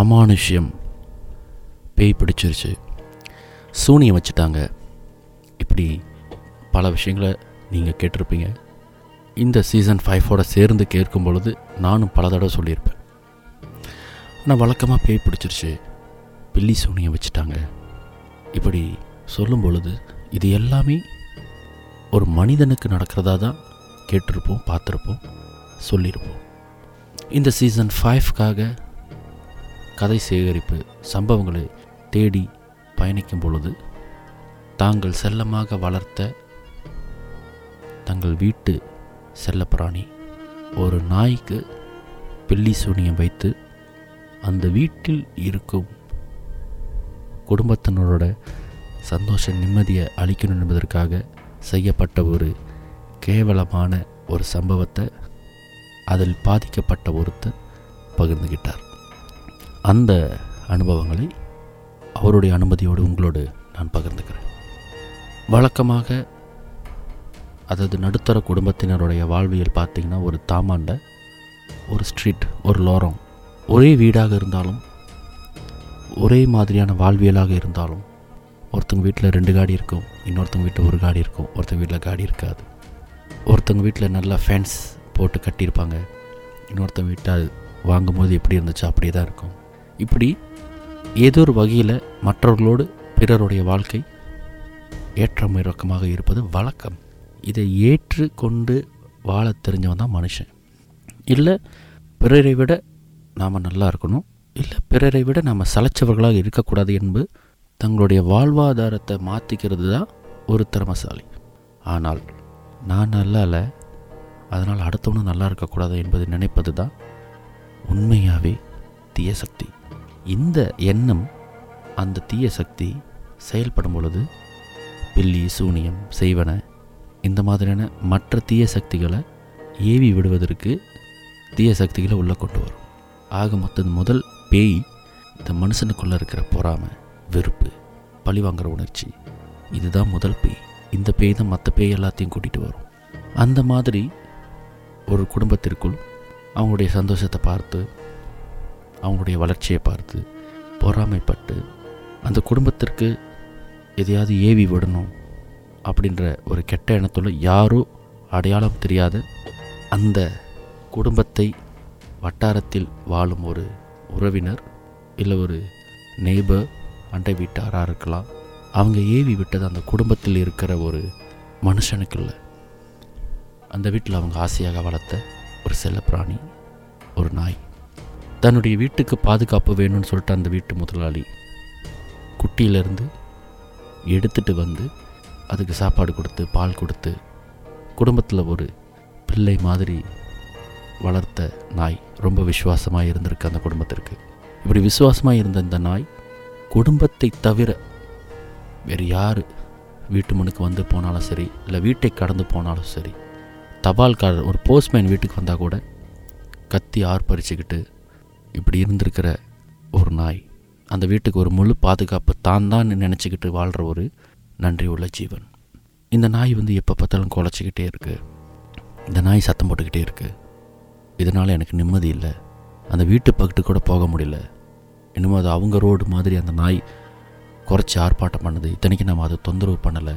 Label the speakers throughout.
Speaker 1: அமானுஷ்யம். பேய் பிடிச்சிருச்சு. சூனியம் வச்சுட்டாங்க. இப்படி பல விஷயங்களை நீங்கள் கேட்டிருப்பீங்க. இந்த சீசன் ஃபைவோட சேர்ந்து கேட்கும் பொழுது நானும் பல தடவை சொல்லியிருப்பேன். ஆனால் வழக்கமாக பேய் பிடிச்சிருச்சு. பில்லி சூனியம் வச்சுட்டாங்க. இப்படி சொல்லும் பொழுது இது எல்லாமே ஒரு மனிதனுக்கு நடக்கிறதா தான் கேட்டிருப்போம் பார்த்துருப்போம் சொல்லியிருப்போம். இந்த சீசன் ஃபைவ்க்காக கதை சேகரிப்பு சம்பவங்களை தேடி பயணிக்கும் பொழுது தாங்கள் செல்லமாக வளர்த்த தங்கள் வீட்டு செல்லப்பிராணி ஒரு நாய்க்கு பில்லி சூனியம் வைத்து அந்த வீட்டில் இருக்கும் குடும்பத்தினரோட சந்தோஷ நிம்மதியை அளிக்கணும் என்பதற்காக செய்யப்பட்ட ஒரு கேவலமான ஒரு சம்பவத்தை அதில் பாதிக்கப்பட்ட ஒருத்தர் பகிர்ந்துகிட்டார். அந்த அனுபவங்களை அவருடைய அனுமதியோடு உங்களோடு நான் பகிர்ந்துக்கிறேன். வழக்கமாக அதாவது நடுத்தர குடும்பத்தினருடைய வாழ்வியல் பார்த்திங்கன்னா ஒரு தாமாண்ட ஒரு ஸ்ட்ரீட் ஒரு லோரம் ஒரே வீடாக இருந்தாலும் ஒரே மாதிரியான வாழ்வியலாக இருந்தாலும் ஒருத்தங்க வீட்டில் ரெண்டு காடி இருக்கும் இன்னொருத்தங்க வீட்டில் ஒரு காடி இருக்கும் ஒருத்தங்க வீட்டில் காடி இருக்காது. ஒருத்தங்க வீட்டில் நல்லா ஃபேன்ஸ் போட்டு கட்டியிருப்பாங்க இன்னொருத்தங்க வீட்டில் வாங்கும்போது எப்படி இருந்துச்சோ அப்படியே தான் இருக்கும். இப்படி ஏதோ ஒரு வகையில் மற்றவர்களோடு பிறருடைய வாழ்க்கை ஏற்றம் இறக்கமாக இருப்பது வழக்கம். இதை ஏற்று கொண்டு வாழ தெரிஞ்சவன் தான் மனுஷன். இல்லை பிறரை விட நாம் நல்லா இருக்கணும். இல்லை பிறரை விட நாம் சலைச்சவர்களாக இருக்கக்கூடாது என்பது தங்களுடைய வாழ்வாதாரத்தை மாற்றிக்கிறது தான் ஒரு திறமசாலி. ஆனால் நான் நல்லா இல்லை அதனால் அடுத்தவனும் நல்லா இருக்கக்கூடாது என்பதை நினைப்பது தான் உண்மையாகவே தீய சக்தி. இந்த எண்ணம் அந்த தீய சக்தி செயல்படும் பொழுது பில்லி சூனியம் செய்வன. இந்த மாதிரியான மற்ற தீய சக்திகளை ஏவி விடுவதற்கு தீய சக்திகளை உள்ளே கொண்டு வரும். ஆக மொத்தம் முதல் பேய் இந்த மனுஷனுக்குள்ளே இருக்கிற பொறாமை வெறுப்பு பழிவாங்கிற உணர்ச்சி இதுதான் முதல் பேய். இந்த பேய் தான் மற்ற பேய் எல்லாத்தையும் கூட்டிகிட்டு வரும். அந்த மாதிரி ஒரு குடும்பத்திற்குள் அவங்களுடைய சந்தோஷத்தை பார்த்து அவங்களுடைய வளர்ச்சியை பார்த்து பொறாமைப்பட்டு அந்த குடும்பத்திற்கு எதையாவது ஏவி விடணும் அப்படின்ற ஒரு கெட்ட எண்ணத்தில் யாரோ அடையாளம் தெரியாத அந்த குடும்பத்தை வட்டாரத்தில் வாழும் ஒரு உறவினர் இல்லை ஒரு நெய்பர் அண்டை வீட்டாராக இருக்கலாம். அவங்க ஏவி விட்டது அந்த குடும்பத்தில் இருக்கிற ஒரு மனுஷனுக்கு இல்லை. அந்த வீட்டில் அவங்க ஆசையாக வளர்த்த ஒரு செல்லப்பிராணி ஒரு நாய். தன்னுடைய வீட்டுக்கு பாதுகாப்பு வேணும்னு சொல்லிட்டு அந்த வீட்டு முதலாளி குட்டியிலேருந்து எடுத்துட்டு வந்து அதுக்கு சாப்பாடு கொடுத்து பால் கொடுத்து குடும்பத்தில் ஒரு பிள்ளை மாதிரி வளர்த்த நாய் ரொம்ப விசுவாசமாக இருந்திருக்கு அந்த குடும்பத்திற்கு. இப்படி விசுவாசமாக இருந்த இந்த நாய் குடும்பத்தை தவிர வேறு யார் வீட்டு முனுக்கு வந்து போனாலும் சரி இல்லை வீட்டை கடந்து போனாலும் சரி தபால்காரர் ஒரு போஸ்ட்மேன் வீட்டுக்கு வந்தால் கூட கத்தி ஆர்ப்பரிச்சுக்கிட்டு இப்படி இருந்திருக்கிற ஒரு நாய் அந்த வீட்டுக்கு ஒரு முழு பாதுகாப்பு தான் தான் நினச்சிக்கிட்டு வாழ்கிற ஒரு நன்றி உள்ள ஜீவன். இந்த நாய் வந்து எப்போ பார்த்தாலும் குலைச்சிக்கிட்டே இருக்குது இந்த நாய் சத்தம் போட்டுக்கிட்டே இருக்குது இதனால் எனக்கு நிம்மதி இல்லை. அந்த வீட்டு பக்கத்து கூட போக முடியல. இன்னமும் அது அவங்க ரோடு மாதிரி அந்த நாய் குறைச்சி ஆர்ப்பாட்டம் பண்ணுது. இத்தனைக்கு நம்ம அதை தொந்தரவு பண்ணலை.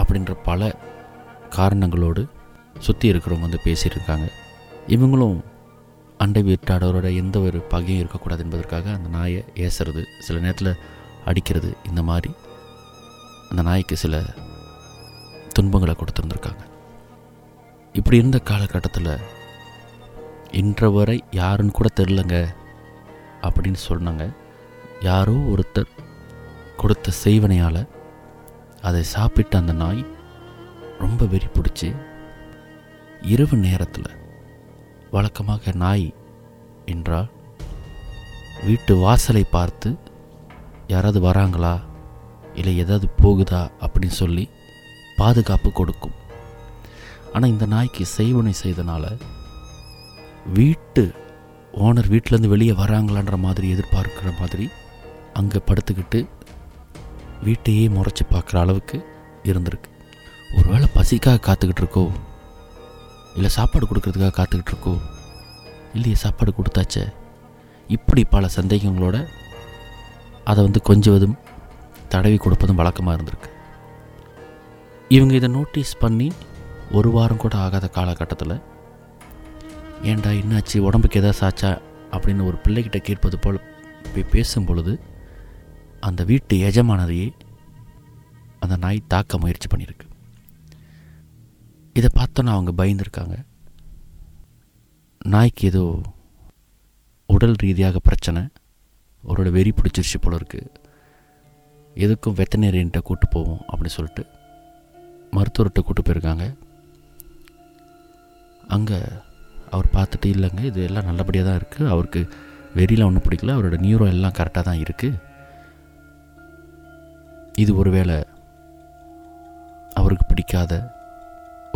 Speaker 1: அப்படின்ற பல காரணங்களோடு சுற்றி இருக்கிறவங்க வந்து பேசியிருக்காங்க இவங்களும் அண்டை வீட்டாளரோட எந்த ஒரு பகையும் இருக்கக்கூடாது என்பதற்காக அந்த நாயை ஏசுறது சில நேரத்தில் அடிக்கிறது இந்த மாதிரி அந்த நாய்க்கு சில துன்பங்களை கொடுத்துருந்துருக்காங்க. இப்படி இருந்த காலகட்டத்தில் இன்ற வரை யாருன்னு கூட தெரிலங்க அப்படின்னு சொன்னாங்க. யாரோ ஒருத்தர் கொடுத்த செய்வனையால் அதை சாப்பிட்ட அந்த நாய் ரொம்ப வெறி பிடிச்சி இரவு நேரத்தில் வழக்கமாக நாய் என்றால் வீட்டு வாசலை பார்த்து யாராவது வராங்களா? இல்லை ஏதாவது போகுதா? அப்படின்னு சொல்லி பாதுகாப்பு கொடுக்கும். ஆனால் இந்த நாய்க்கு செய்வனை செய்தனால வீட்டு ஓனர் வீட்டிலேருந்து வெளியே வராங்களான்ற மாதிரி எதிர்பார்க்குற மாதிரி அங்கே படுத்துக்கிட்டு வீட்டையே முறைச்சி பார்க்குற அளவுக்கு இருந்திருக்கு. ஒருவேளை பசிக்காக காத்துக்கிட்டு இருக்கோ? இல்லை சாப்பாடு கொடுக்கறதுக்காக காத்துக்கிட்டு இருக்கோ? இல்லையே சாப்பாடு கொடுத்தாச்சே. இப்படி பல சந்தேகங்களோட அதை வந்து கொஞ்சுவதும் தடவி கொடுப்பதும் வழக்கமாக இருந்திருக்கு. இவங்க இதை நோட்டீஸ் பண்ணி ஒரு வாரம் கூட ஆகாத காலகட்டத்தில் ஏன்டா என்னாச்சு? உடம்புக்கு எதாவது சாச்சா? அப்படின்னு ஒரு பிள்ளைகிட்ட கேட்பது போல் போய் பேசும் பொழுது அந்த வீட்டு எஜமானதையே அந்த நாய் தாக்க முயற்சி பண்ணியிருக்கு. இதை பார்த்தோன்னா அவங்க பயந்துருக்காங்க. நாய்க்கு ஏதோ உடல் ரீதியாக பிரச்சனை. அவரோட வெறி பிடிச்சிருச்சு போல இருக்குது எதுக்கும் வெத்தனேரியன்ட்ட கூட்டு போவோம் அப்படின்னு சொல்லிட்டு மருத்துவர்கிட்ட கூட்டு போயிருக்காங்க. அங்கே அவர் பார்த்துட்டு இல்லைங்க இது எல்லாம் நல்லபடியாக தான் இருக்குது அவருக்கு வெறியில் ஒன்றும் பிடிக்கல. அவரோட நியூரோ எல்லாம் கரெக்டாக தான் இருக்குது இது ஒருவேளை அவருக்கு பிடிக்காத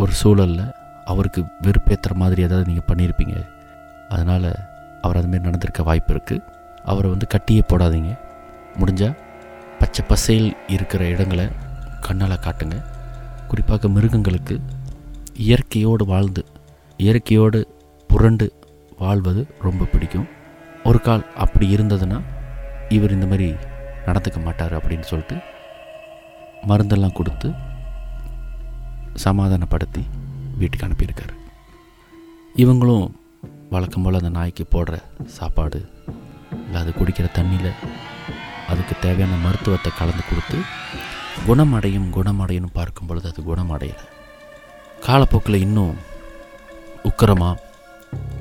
Speaker 1: ஒரு சூழலில் அவருக்கு வெறுப்பேற்றுற மாதிரி ஏதாவது நீங்கள் பண்ணியிருப்பீங்க அதனால் அவர் அதுமாரி நடந்திருக்க வாய்ப்பு இருக்குது அவரை வந்து கட்டியே போடாதீங்க. முடிஞ்சால் பச்சை பசையில் இருக்கிற இடங்களை கண்ணால் காட்டுங்க. குறிப்பாக மிருகங்களுக்கு இயற்கையோடு வாழ்ந்து இயற்கையோடு புரண்டு வாழ்வது ரொம்ப பிடிக்கும். ஒரு கால் அப்படி இருந்ததுன்னா இவர் இந்த மாதிரி நடந்துக்க மாட்டார் அப்படின்னு சொல்லிட்டு மருந்தெல்லாம் கொடுத்து சமாதானப்படுத்தி வீட்டுக்கு அனுப்பியிருக்காரு. இவங்களும் வழக்கம் போல் அந்த நாய்க்கு போடுற சாப்பாடு இல்லை அது குடிக்கிற தண்ணியில் அதுக்கு தேவையான மருத்துவத்தை கலந்து கொடுத்து குணமடையும் குணமடையும் பார்க்கும் பொழுது அது குணமடையலை. காலப்போக்கில் இன்னும் உக்கரமாக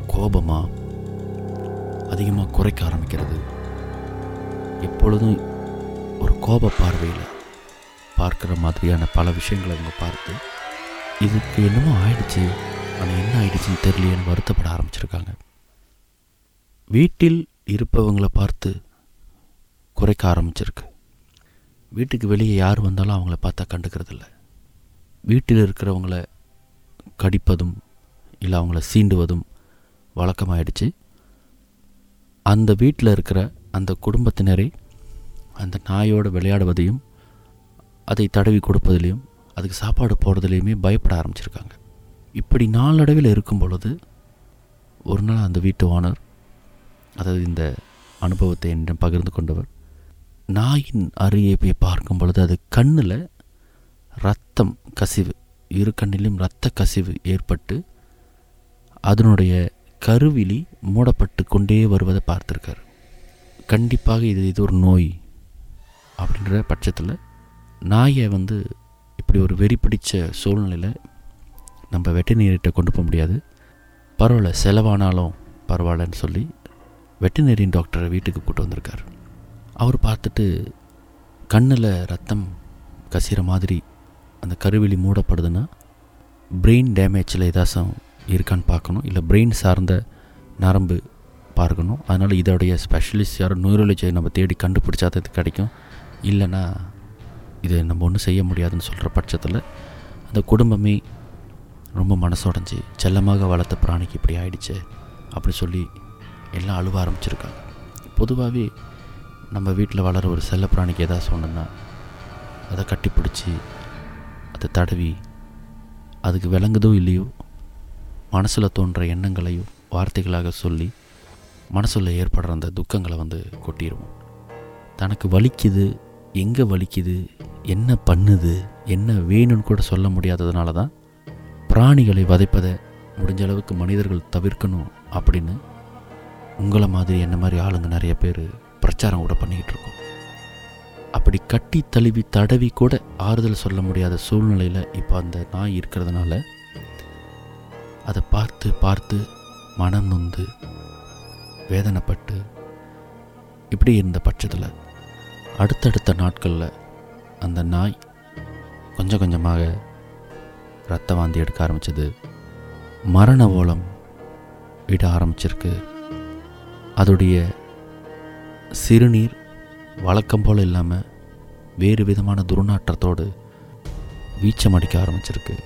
Speaker 1: கோபமாக அதிகமாக குறைக்க ஆரம்பிக்கிறது. எப்பொழுதும் ஒரு கோப பார்வையில் பார்க்குற மாதிரியான பல விஷயங்களை அவங்க பார்த்து இதுக்கு என்னமோ ஆயிடுச்சு. ஆனால் என்ன ஆயிடுச்சுன்னு தெரியலையேன்னு வருத்தப்பட ஆரம்பிச்சிருக்காங்க. வீட்டில் இருப்பவங்களை பார்த்து குறைக்க ஆரம்பிச்சிருக்கு. வீட்டுக்கு வெளியே யார் வந்தாலும் அவங்கள பார்த்தா கண்டுக்கிறதில்ல. வீட்டில் இருக்கிறவங்கள கடிப்பதும் இல்லை அவங்கள சீண்டுவதும் வழக்கமாயிடுச்சு. அந்த வீட்டில் இருக்கிற அந்த குடும்பத்தினரை அந்த நாயோடு விளையாடுவதையும் அதை தடவி கொடுப்பதிலையும் அதுக்கு சாப்பாடு போடுறதுலேயுமே பயப்பட ஆரம்பிச்சிருக்காங்க. இப்படி நாளடைவில் இருக்கும் பொழுது ஒரு நாள் அந்த வீட்டு ஓனர் அதாவது இந்த அனுபவத்தை என்னிடம் பகிர்ந்து கொண்டவர் நாயின் அருகே போய் பார்க்கும் பொழுது அது கண்ணில் ரத்தம் கசிவு இரு கண்ணிலும் இரத்த கசிவு ஏற்பட்டு அதனுடைய கருவிழி மூடப்பட்டு கொண்டே வருவதை பார்த்துருக்காரு. கண்டிப்பாக இது இது ஒரு நோய் அப்படின்ற பட்சத்தில் நாயை வந்து இப்படி ஒரு வெறி பிடிச்ச சூழ்நிலையில் நம்ம வெட்டினரிகிட்ட கொண்டு போக முடியாது. பரவாயில்ல செலவானாலும் பரவாயில்லன்னு சொல்லி வெட்டினரியின் டாக்டரை வீட்டுக்கு கூட்டு வந்திருக்கார். அவர் பார்த்துட்டு கண்ணில் ரத்தம் கசிகிற மாதிரி அந்த கருவிழி மூடப்படுதுன்னா பிரெயின் டேமேஜில் ஏதாச்சும் இருக்கான்னு பார்க்கணும். இல்லை பிரெயின் சார்ந்த நரம்பு பார்க்கணும். அதனால் இதோடைய ஸ்பெஷலிஸ்ட் யாரும் நியூரலஜியை நம்ம தேடி கண்டுபிடிச்சாதது கிடைக்கும். இல்லைன்னா இதை நம்ம ஒன்றும் செய்ய முடியாதுன்னு சொல்கிற பட்சத்தில் அந்த குடும்பமே ரொம்ப மனசுடைஞ்சி செல்லமாக வளர்த்த பிராணிக்கு இப்படி ஆயிடுச்சு அப்படி சொல்லி எல்லாம் அழுவ ஆரம்பிச்சிருக்காங்க. பொதுவாகவே நம்ம வீட்டில் வளர ஒரு செல்ல பிராணிக்கு எதாவது சொன்னோன்னா அதை கட்டிப்பிடிச்சி அதை தடவி அதுக்கு விளங்குதோ இல்லையோ மனசில் தோன்ற எண்ணங்களையும் வார்த்தைகளாக சொல்லி மனசில் ஏற்படுற அந்த துக்கங்களை வந்து கொட்டிடுவோம் தனக்கு வலிக்குது எங்கே வலிக்குது என்ன பண்ணுது என்ன வேணும்னு கூட சொல்ல முடியாததுனால தான் பிராணிகளை வதைப்பதை முடிஞ்ச அளவுக்கு மனிதர்கள் தவிர்க்கணும் அப்படின்னு உங்களை மாதிரி என்ன மாதிரி ஆளுங்க நிறைய பேர் பிரச்சாரம் கூட பண்ணிக்கிட்டு இருக்கோம். அப்படி கட்டி தழுவி தடவி கூட ஆறுதல் சொல்ல முடியாத சூழ்நிலையில் இப்போ அந்த நாய் இருக்கிறதுனால அதை பார்த்து பார்த்து மனம் நொந்து வேதனைப்பட்டு இப்படி இருந்த பட்சத்தில் அடுத்தடுத்த நாட்களில் அந்த நாய் கொஞ்சம் கொஞ்சமாக ரத்த வாந்தி எடுக்க ஆரம்பிச்சது. மரண ஓலம் விட ஆரம்பிச்சிருக்கு. அதோடைய சிறுநீர் வழக்கம் போல் இல்லாமல் வேறு விதமான துர்நாற்றத்தோடு வீச்சம் அடிக்க ஆரம்பிச்சிருக்கு.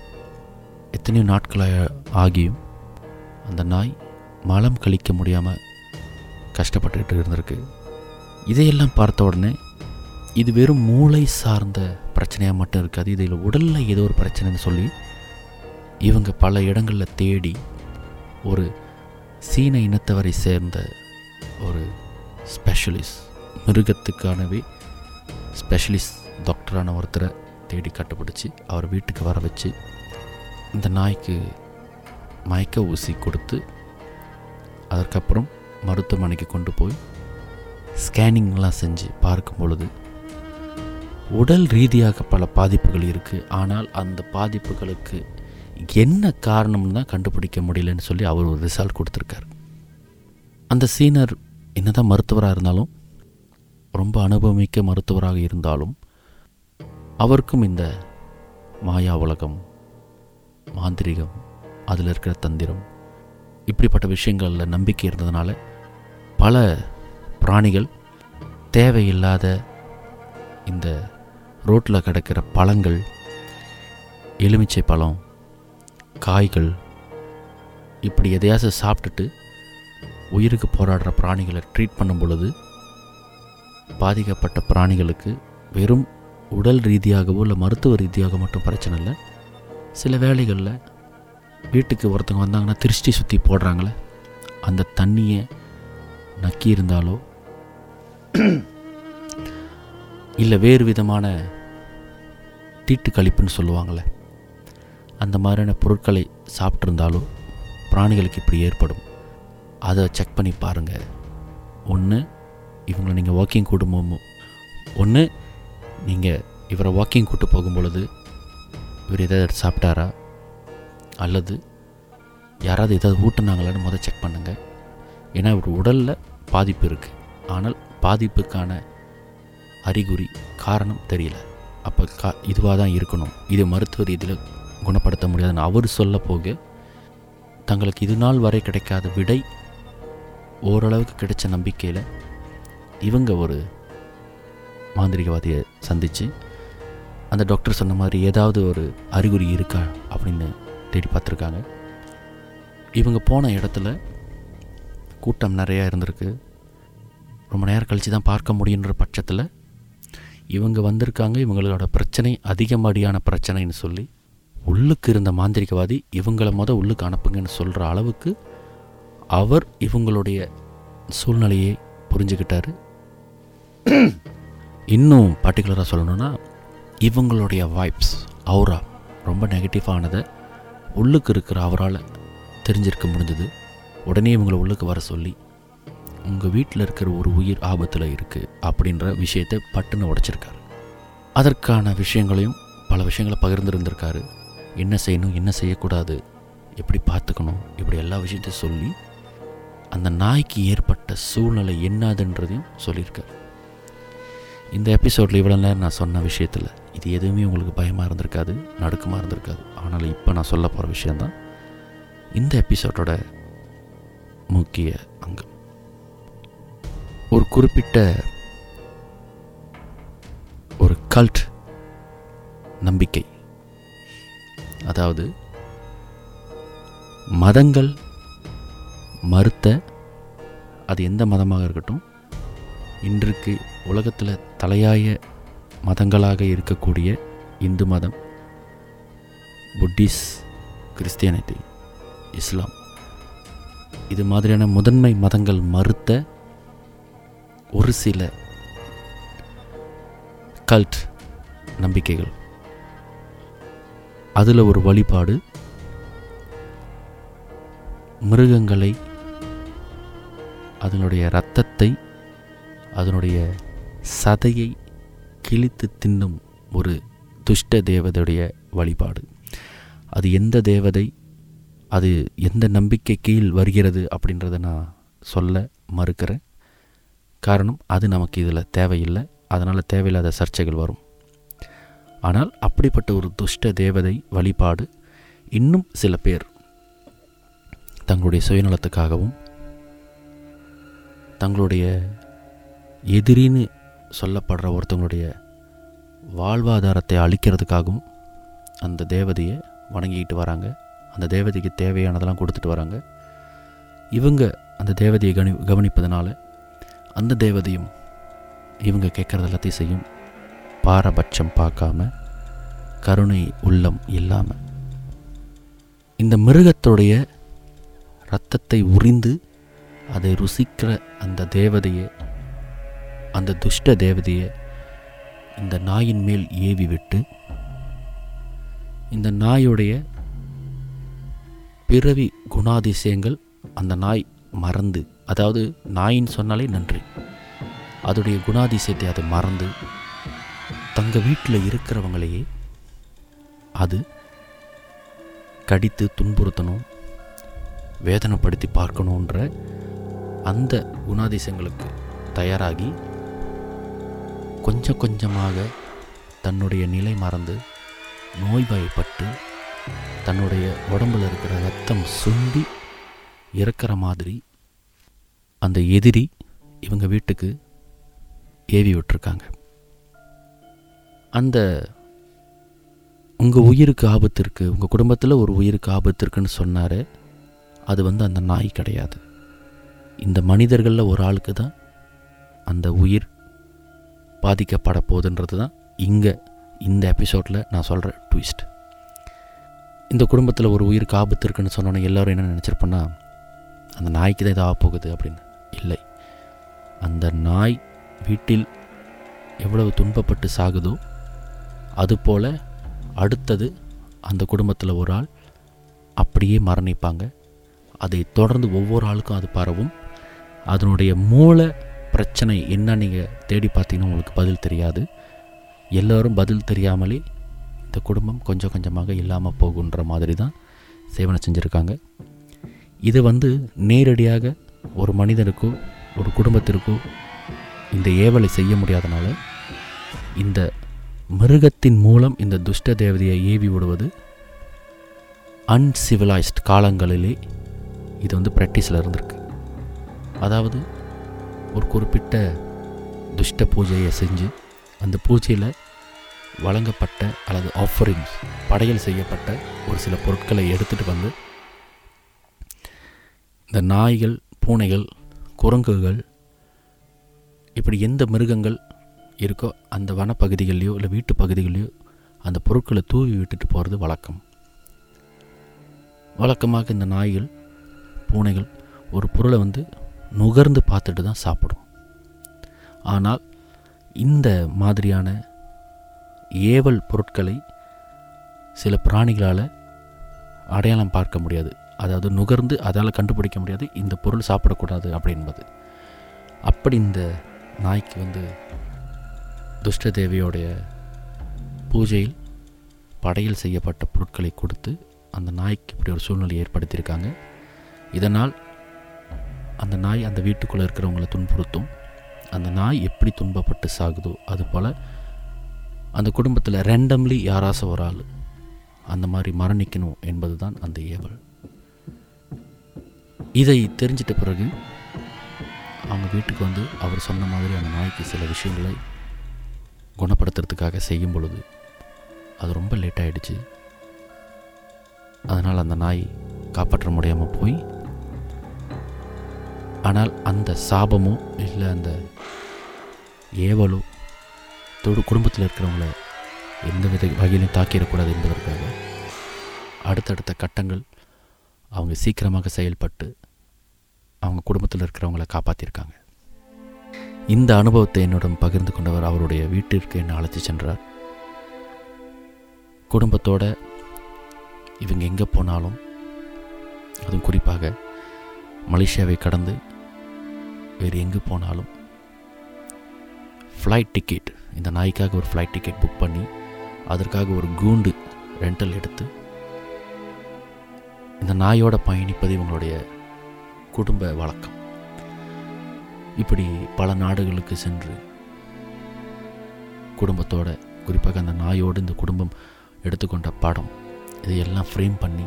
Speaker 1: எத்தனையோ நாட்களாக ஆகியும் அந்த நாய் மலம் கழிக்க முடியாமல் கஷ்டப்பட்டுக்கிட்டு இருந்திருக்கு. இதையெல்லாம் பார்த்த உடனே இது வெறும் மூளை சார்ந்த பிரச்சனையாக மட்டும் இருக்காது. இதில் உடலில் ஏதோ ஒரு பிரச்சனைன்னு சொல்லி இவங்க பல இடங்களில் தேடி ஒரு சீன இனத்தவரை சேர்ந்த ஒரு ஸ்பெஷலிஸ்ட் மிருகத்துக்கானவே ஸ்பெஷலிஸ்ட் டாக்டரான ஒருத்தரை தேடி கட்டுப்பிடிச்சி அவர் வீட்டுக்கு வர வச்சு இந்த நாய்க்கு மயக்க ஊசி கொடுத்து அதற்கப்புறம் மருத்துவமனைக்கு கொண்டு போய் ஸ்கேனிங்லாம் செஞ்சு பார்க்கும் பொழுது உடல் ரீதியாக பல பாதிப்புகள் இருக்குது ஆனால் அந்த பாதிப்புகளுக்கு என்ன காரணம்னு தான் கண்டுபிடிக்க முடியலன்னு சொல்லி அவர் ஒரு ரிசல்ட் கொடுத்துருக்காரு. அந்த சீனர் என்னதான் மருத்துவராக இருந்தாலும் ரொம்ப அனுபவமிக்க மருத்துவராக இருந்தாலும் அவருக்கும் இந்த மாயா உலகம் மாந்திரிகம் அதில் இருக்கிற தந்திரம் இப்படிப்பட்ட விஷயங்களில் நம்பிக்கை இருந்ததுனால பல பிராணிகள் தேவையில்லாத இந்த ரோட்டில் கிடக்கிற பழங்கள் எலுமிச்சை பழம் காய்கள் இப்படி எதையாவது சாப்பிட்டுட்டு உயிருக்கு போராடுற பிராணிகளை ட்ரீட் பண்ணும் பொழுது பாதிக்கப்பட்ட பிராணிகளுக்கு வெறும் உடல் ரீதியாகவோ இல்லை மருத்துவ ரீதியாக மட்டும் பிரச்சனை இல்லை. சில வேலைகளில் வீட்டுக்கு ஒருத்தவங்க வந்தாங்கன்னா திருஷ்டி சுற்றி போடுறாங்களே அந்த தண்ணியை நக்கி இருந்தாலோ இல்லை வேறு விதமான தீட்டு கழிப்புன்னு சொல்லுவாங்களே அந்த மாதிரியான பொருட்களை சாப்பிட்ருந்தாலோ பிராணிகளுக்கு இப்படி ஏற்படும். அதை செக் பண்ணி பாருங்கள் ஒன்று இவங்களை நீங்கள் வாக்கிங் கூட்டும் ஒன்று நீங்கள் இவரை வாக்கிங் கூட்டு போகும் பொழுது இவர் எதாவது சாப்பிட்டாரா? அல்லது யாராவது ஏதாவது ஊட்டுனாங்களான்னு முதல் செக் பண்ணுங்கள் ஏன்னா இவர் உடலில் பாதிப்பு இருக்குது ஆனால் பாதிப்புக்கான அறிகுறி காரணம் தெரியல. அப்போ கா இதுவாக தான் இருக்கணும். இது மருத்துவ ரீதியில் குணப்படுத்த முடியாதுன்னு அவர் சொல்ல போக தங்களுக்கு இது நாள் வரை கிடைக்காத விடை ஓரளவுக்கு கிடைச்ச நம்பிக்கையில் இவங்க ஒரு மாந்திரிகவாதியை சந்தித்து அந்த டாக்டர் சொன்ன மாதிரி ஏதாவது ஒரு அறிகுறி இருக்கா அப்படின்னு தேடி பார்த்துருக்காங்க. இவங்க போன இடத்துல கூட்டம் நிறையா இருந்திருக்கு. ரொம்ப நேரம் கழித்து தான் பார்க்க முடியுன்ற பட்சத்தில் இவங்க வந்திருக்காங்க இவங்களோட பிரச்சனை அதிகமடியான பிரச்சனைன்னு சொல்லி உள்ளுக்கு இருந்த மாந்திரிகவாதி இவங்கள மொதல் உள்ளுக்கு அனுப்புங்கன்னு சொல்கிற அளவுக்கு அவர் இவங்களுடைய சூழ்நிலையை புரிஞ்சுக்கிட்டாரு. இன்னும் பர்டிகுலராக சொல்லணும்னா இவங்களுடைய வைப்ஸ் அவுரா ரொம்ப நெகட்டிவானதை உள்ளுக்கு இருக்கிற அவரால் தெரிஞ்சிருக்க முடிஞ்சது. உடனே இவங்களை உள்ளுக்கு வர சொல்லி உங்கள் வீட்டில் இருக்கிற ஒரு உயிர் ஆபத்தில் இருக்குது அப்படின்ற விஷயத்தை பட்டுன்னு உடைச்சிருக்காரு. அதற்கான விஷயங்களையும் பல விஷயங்களை பகிர்ந்துருந்திருக்காரு. என்ன செய்யணும் என்ன செய்யக்கூடாது எப்படி பார்த்துக்கணும் இப்படி எல்லா விஷயத்தையும் சொல்லி அந்த நாய்க்கு ஏற்பட்ட சூழ்நிலை என்னதுன்றதையும் சொல்லியிருக்காரு. இந்த எபிசோடில் இவ்வளோ நேரம் நான் சொன்ன விஷயத்தில் இது எதுவுமே உங்களுக்கு பயமாக இருந்திருக்காது நடுக்கமாக இருந்திருக்காது. ஆனால் இப்போ நான் சொல்ல போகிற விஷயந்தான் இந்த எபிசோடோட முக்கிய அங்கம். குறிப்பிட்ட ஒரு கல்ட் நம்பிக்கை. அதாவது மதங்கள் மறுத்த அது எந்த மதமாக இருக்கட்டும் இன்றைக்கு உலகத்தில் தலையாய மதங்களாக இருக்கக்கூடிய இந்து மதம் புத்திஸ் கிறிஸ்டியானிட்டி இஸ்லாம். இது மாதிரியான முதன்மை மதங்கள் மறுத்த ஒரு சில கல்ட் நம்பிக்கைகள். அதில் ஒரு வழிபாடு மிருகங்களை அதனுடைய இரத்தத்தை அதனுடைய சதையை கிழித்து தின்னும் ஒரு துஷ்ட தேவதையுடைய வழிபாடு. அது எந்த தேவதை அது எந்த நம்பிக்கை கீழ் வருகிறது அப்படின்றத நான் சொல்ல மறுக்கிறேன். காரணம் அது நமக்கு இதில் தேவையில்லை. அதனால் தேவையில்லாத சர்ச்சைகள் வரும். ஆனால் அப்படிப்பட்ட ஒரு துஷ்ட தேவதை வழிபாடு இன்னும் சில பேர் தங்களுடைய சுயநலத்துக்காகவும் தங்களுடைய எதிரின்னு சொல்லப்படுற ஒருத்தவங்களுடைய வாழ்வாதாரத்தை அழிக்கிறதுக்காகவும் அந்த தேவதையை வணங்கிக்கிட்டு வராங்க. அந்த தேவதைக்கு தேவையானதெல்லாம் கொடுத்துட்டு வராங்க. இவங்க அந்த தேவதையை கவனி கவனிப்பதனால அந்த தேவதையும் இவங்க கேட்குறது எல்லாத்தையும் செய்யும். பாரபட்சம் பார்க்காம கருணை உள்ளம் இல்லாமல் இந்த மிருகத்துடைய ரத்தத்தை உறிந்து அதை ருசிக்கிற அந்த தேவதையை அந்த துஷ்ட தேவதையை இந்த நாயின் மேல் ஏவி விட்டு இந்த நாயுடைய பிறவி குணாதிசயங்கள் அந்த நாய் மறந்து அதாவது நாயின் சொன்னாலே நன்றி. அதோடைய குணாதிசயத்தை அதை மறந்து தங்கள் வீட்டில் இருக்கிறவங்களையே அது கடித்து துன்புறுத்தணும் வேதனைப்படுத்தி பார்க்கணுன்ற அந்த குணாதிசயங்களுக்கு தயாராகி கொஞ்சம் கொஞ்சமாக தன்னுடைய நிலை மறந்து நோய்வாய்ப்பட்டு தன்னுடைய உடம்புல இருக்கிற ரத்தம் சுண்டி இறக்கிற மாதிரி அந்த எதிரி இவங்க வீட்டுக்கு ஏவி விட்டுருக்காங்க. அந்த உங்கள் உயிருக்கு ஆபத்து இருக்குது உங்கள் குடும்பத்தில் ஒரு உயிருக்கு ஆபத்து இருக்குன்னு சொன்னார் அது வந்து அந்த நாய் கிடையாது. இந்த மனிதர்களில் ஒரு ஆளுக்கு தான் அந்த உயிர் பாதிக்கப்பட போகுதுன்றது தான் இங்கே இந்த எபிசோடில் நான் சொல்கிற ட்விஸ்ட் இந்த குடும்பத்தில் ஒரு உயிருக்கு ஆபத்து இருக்குன்னு சொன்னோன்னே எல்லோரும் என்ன நினச்சிருப்போன்னா அந்த நாய்க்கு தான் இதாக போகுது அப்படின்னு. இல்லை. அந்த நாய் வீட்டில் எவ்வளவு துன்பப்பட்டு சாகுதோ அதுபோல் அடுத்தது அந்த குடும்பத்தில் ஒரு ஆள் அப்படியே மரணிப்பாங்க. அதை தொடர்ந்து ஒவ்வொரு ஆளுக்கும் அது பரவும். அதனுடைய மூல பிரச்சனை என்ன நீங்கள் தேடி பார்த்தீங்கன்னா உங்களுக்கு பதில் தெரியாது. எல்லோரும் பதில் தெரியாமலே இந்த குடும்பம் கொஞ்சம் கொஞ்சமாக இல்லாமல் போகுன்ற மாதிரி தான் சேவனை செஞ்சுருக்காங்க. இது வந்து நேரடியாக ஒரு மனிதனுக்கோ ஒரு குடும்பத்திற்கோ இந்த ஏவலை செய்ய முடியாதனால இந்த மிருகத்தின் மூலம் இந்த துஷ்ட தேவதையை ஏவி விடுவது அன்சிவிலைஸ்ட் காலங்களிலே இது வந்து ப்ராக்டிஸில் இருந்திருக்கு. அதாவது ஒரு குறிப்பிட்ட துஷ்ட பூஜையை செஞ்சு அந்த பூஜையில் வழங்கப்பட்ட அல்லது ஆஃபரிங்ஸ் படையல் செய்யப்பட்ட ஒரு சில பொருட்களை எடுத்துகிட்டு வந்து இந்த நாய்கள் பூனைகள் குரங்குகள் இப்படி எந்த மிருகங்கள் இருக்கோ அந்த வனப்பகுதிகள்லையோ இல்லை வீட்டு பகுதிகள்லையோ அந்த பொருட்களை தூவி விட்டுட்டு போகிறது வழக்கம். வழக்கமாக இந்த நாய்கள் பூனைகள் ஒரு பொருளை வந்து நுகர்ந்து பார்த்துட்டு தான் சாப்பிடும். ஆனால் இந்த மாதிரியான ஏவல் பொருட்களை சில பிராணிகளால் அடையாளம் பார்க்க முடியாது. அதாவது நுகர்ந்து அதால் கண்டுபிடிக்க முடியாது இந்த பொருள் சாப்பிடக்கூடாது அப்படின்பது. அப்படி இந்த நாய்க்கு வந்து துஷ்ட தேவியோடைய பூஜையில் படையில் செய்யப்பட்ட பொருட்களை கொடுத்து அந்த நாய்க்கு இப்படி ஒரு சூழ்நிலை ஏற்படுத்தியிருக்காங்க. இதனால் அந்த நாய் அந்த வீட்டுக்குள்ளே இருக்கிறவங்களை துன்புறுத்தும். அந்த நாய் எப்படி துன்பப்பட்டு சாகுதோ அதுபோல் அந்த குடும்பத்தில் ரேண்டம்லி யாராச ஒரு ஆள் அந்த மாதிரி மரணிக்கணும் என்பது தான் அந்த ஏவல். இதை தெரிஞ்சிட்ட பிறகு அவங்க வீட்டுக்கு வந்து அவர் சொன்ன மாதிரி அந்த நாய்க்கு சில விஷயங்களை குணப்படுத்துறதுக்காக செய்யும் பொழுது அது ரொம்ப லேட் ஆகிடுச்சு அதனால் அந்த நாய் காப்பாற்ற முடியாமல் போய் ஆனால் அந்த சாபமோ இல்லை அந்த ஏவலோ தொடு குடும்பத்தில் இருக்கிறவங்கள எந்த வித வகையிலையும் தாக்கிடக்கூடாது என்பதற்காக அடுத்தடுத்த கட்டங்கள் அவங்க சீக்கிரமாக செயல்பட்டு அவங்க குடும்பத்தில் இருக்கிறவங்கள காப்பாற்றிருக்காங்க இந்த அனுபவத்தை என்னுடன் பகிர்ந்து கொண்டவர் அவருடைய வீட்டிற்கு என்னை அழைத்து சென்றார். குடும்பத்தோட இவங்க எங்கே போனாலும் அதுவும் குறிப்பாக மலேசியாவை கடந்து வேறு எங்கே போனாலும் ஃப்ளைட் டிக்கெட் இந்த நாய்க்காக ஒரு ஃப்ளைட் டிக்கெட் புக் பண்ணி அதற்காக ஒரு கூண்டு ரெண்டல் எடுத்து இந்த நாயோட பயணிப்பது இவங்களுடைய குடும்ப வழக்கம். இப்படி பல நாடுகளுக்கு சென்று குடும்பத்தோட குறிப்பாக அந்த நாயோடு இந்த குடும்பம் எடுத்துக்கொண்ட படம் இதையெல்லாம் ஃப்ரேம் பண்ணி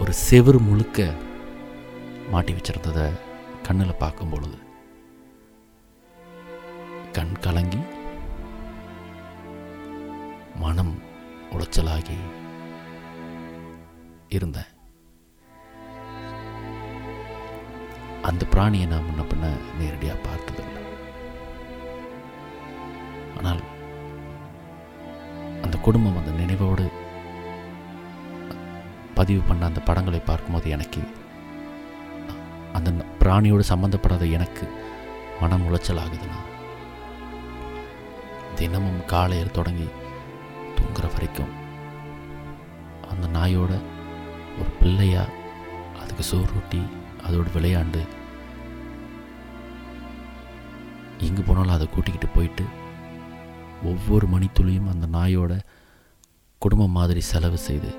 Speaker 1: ஒரு செவர் முழுக்க மாட்டி வச்சிருந்ததை கண்ணில் பார்க்கும் பொழுது கண் கலங்கி மனம் உளைச்சலாகி இருந்தேன். அந்த பிராணியை நான் முன்ன பின்ன நேரடியாக பார்த்ததில்லை ஆனால் அந்த குடும்பம் அந்த நினைவோடு பதிவு பண்ண அந்த படங்களை பார்க்கும்போது எனக்கு அந்த பிராணியோடு சம்மந்தப்படாத எனக்கு மனம் உளைச்சல் ஆகுதுன்னா தினமும் காலையில் தொடங்கி தூங்குற வரைக்கும் அந்த நாயோட ஒரு பிள்ளையாக அதுக்கு சோறு ஊட்டி அதோடு விளையாண்டு எங்கே போனாலும் அதை கூட்டிக்கிட்டு போயிட்டு ஒவ்வொரு மணித்துளியும் அந்த நாயோட குடும்பம் மாதிரி செலவு செய்து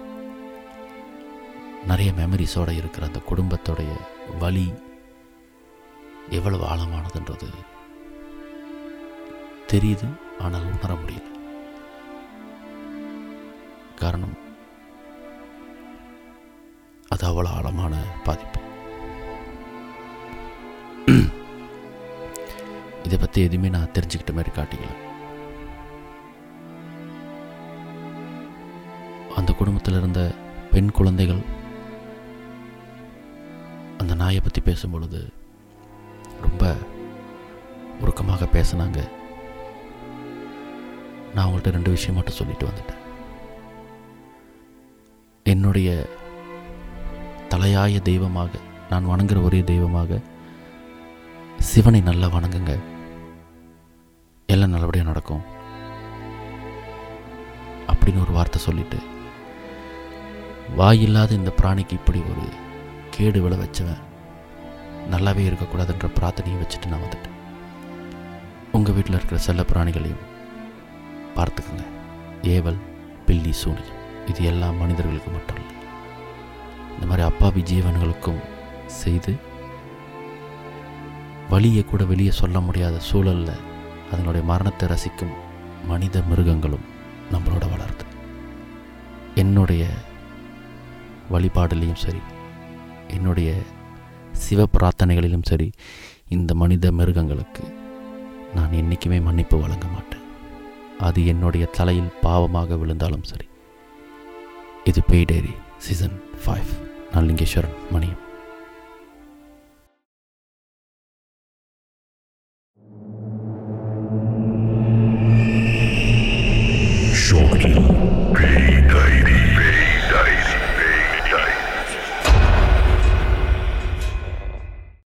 Speaker 1: நிறைய மெமரிஸோடு இருக்கிற அந்த குடும்பத்தோடைய வலி எவ்வளவு ஆழமானதுன்றது தெரியுது ஆனால் உணர முடியல. காரணம் அது அவ்வளோ ஆழமான பாதிப்பு. இதை பற்றி எதுவுமே நான் தெரிஞ்சுக்கிட்ட மாதிரி காட்டிக்கல. அந்த குடும்பத்தில் இருந்த பெண் குழந்தைகள் அந்த நாயை பற்றி பேசும் பொழுது ரொம்ப உருக்கமாக பேசினாங்க. நான் அவங்கள்ட்ட ரெண்டு விஷயம் மட்டும் சொல்லிட்டு வந்துட்டேன். என்னுடைய தலையாய தெய்வமாக நான் வணங்குற ஒரே தெய்வமாக சிவனை நல்லா வணங்குங்க. எல்லாம் நல்லபடியாக நடக்கும். அப்படின்னு ஒரு வார்த்தை சொல்லிட்டு வாயில்லாத இந்த பிராணிக்கு இப்படி ஒரு கேடு விளை வச்சவன் நல்லாவே இருக்கக்கூடாதுன்ற பிரார்த்தனையை வச்சுட்டு நான் வந்துட்டேன். உங்கள் வீட்டில் இருக்கிற செல்ல பிராணிகளையும் பார்த்துக்குங்க. ஏவல் பில்லி சூனியம் இது எல்லா மனிதர்களுக்கு மட்டும் இல்லை இந்த மாதிரி அப்பாவி ஜீவன்களுக்கும் செய்து வழியை கூட வெளியே சொல்ல முடியாத சூழலில் அதனுடைய மரணத்தை ரசிக்கும் மனித மிருகங்களும் நம்மளோட வளருது. என்னுடைய வழிபாடுலேயும் சரி என்னுடைய சிவ பிரார்த்தனைகளிலும் சரி இந்த மனித மிருகங்களுக்கு நான் என்றைக்குமே மன்னிப்பு வழங்க மாட்டேன். அது என்னுடைய தலையில் பாவமாக விழுந்தாலும் சரி. இது பெய்டேரி சீசன் ஃபைவ் நான் லிங்கேஸ்வரன் மணியம்.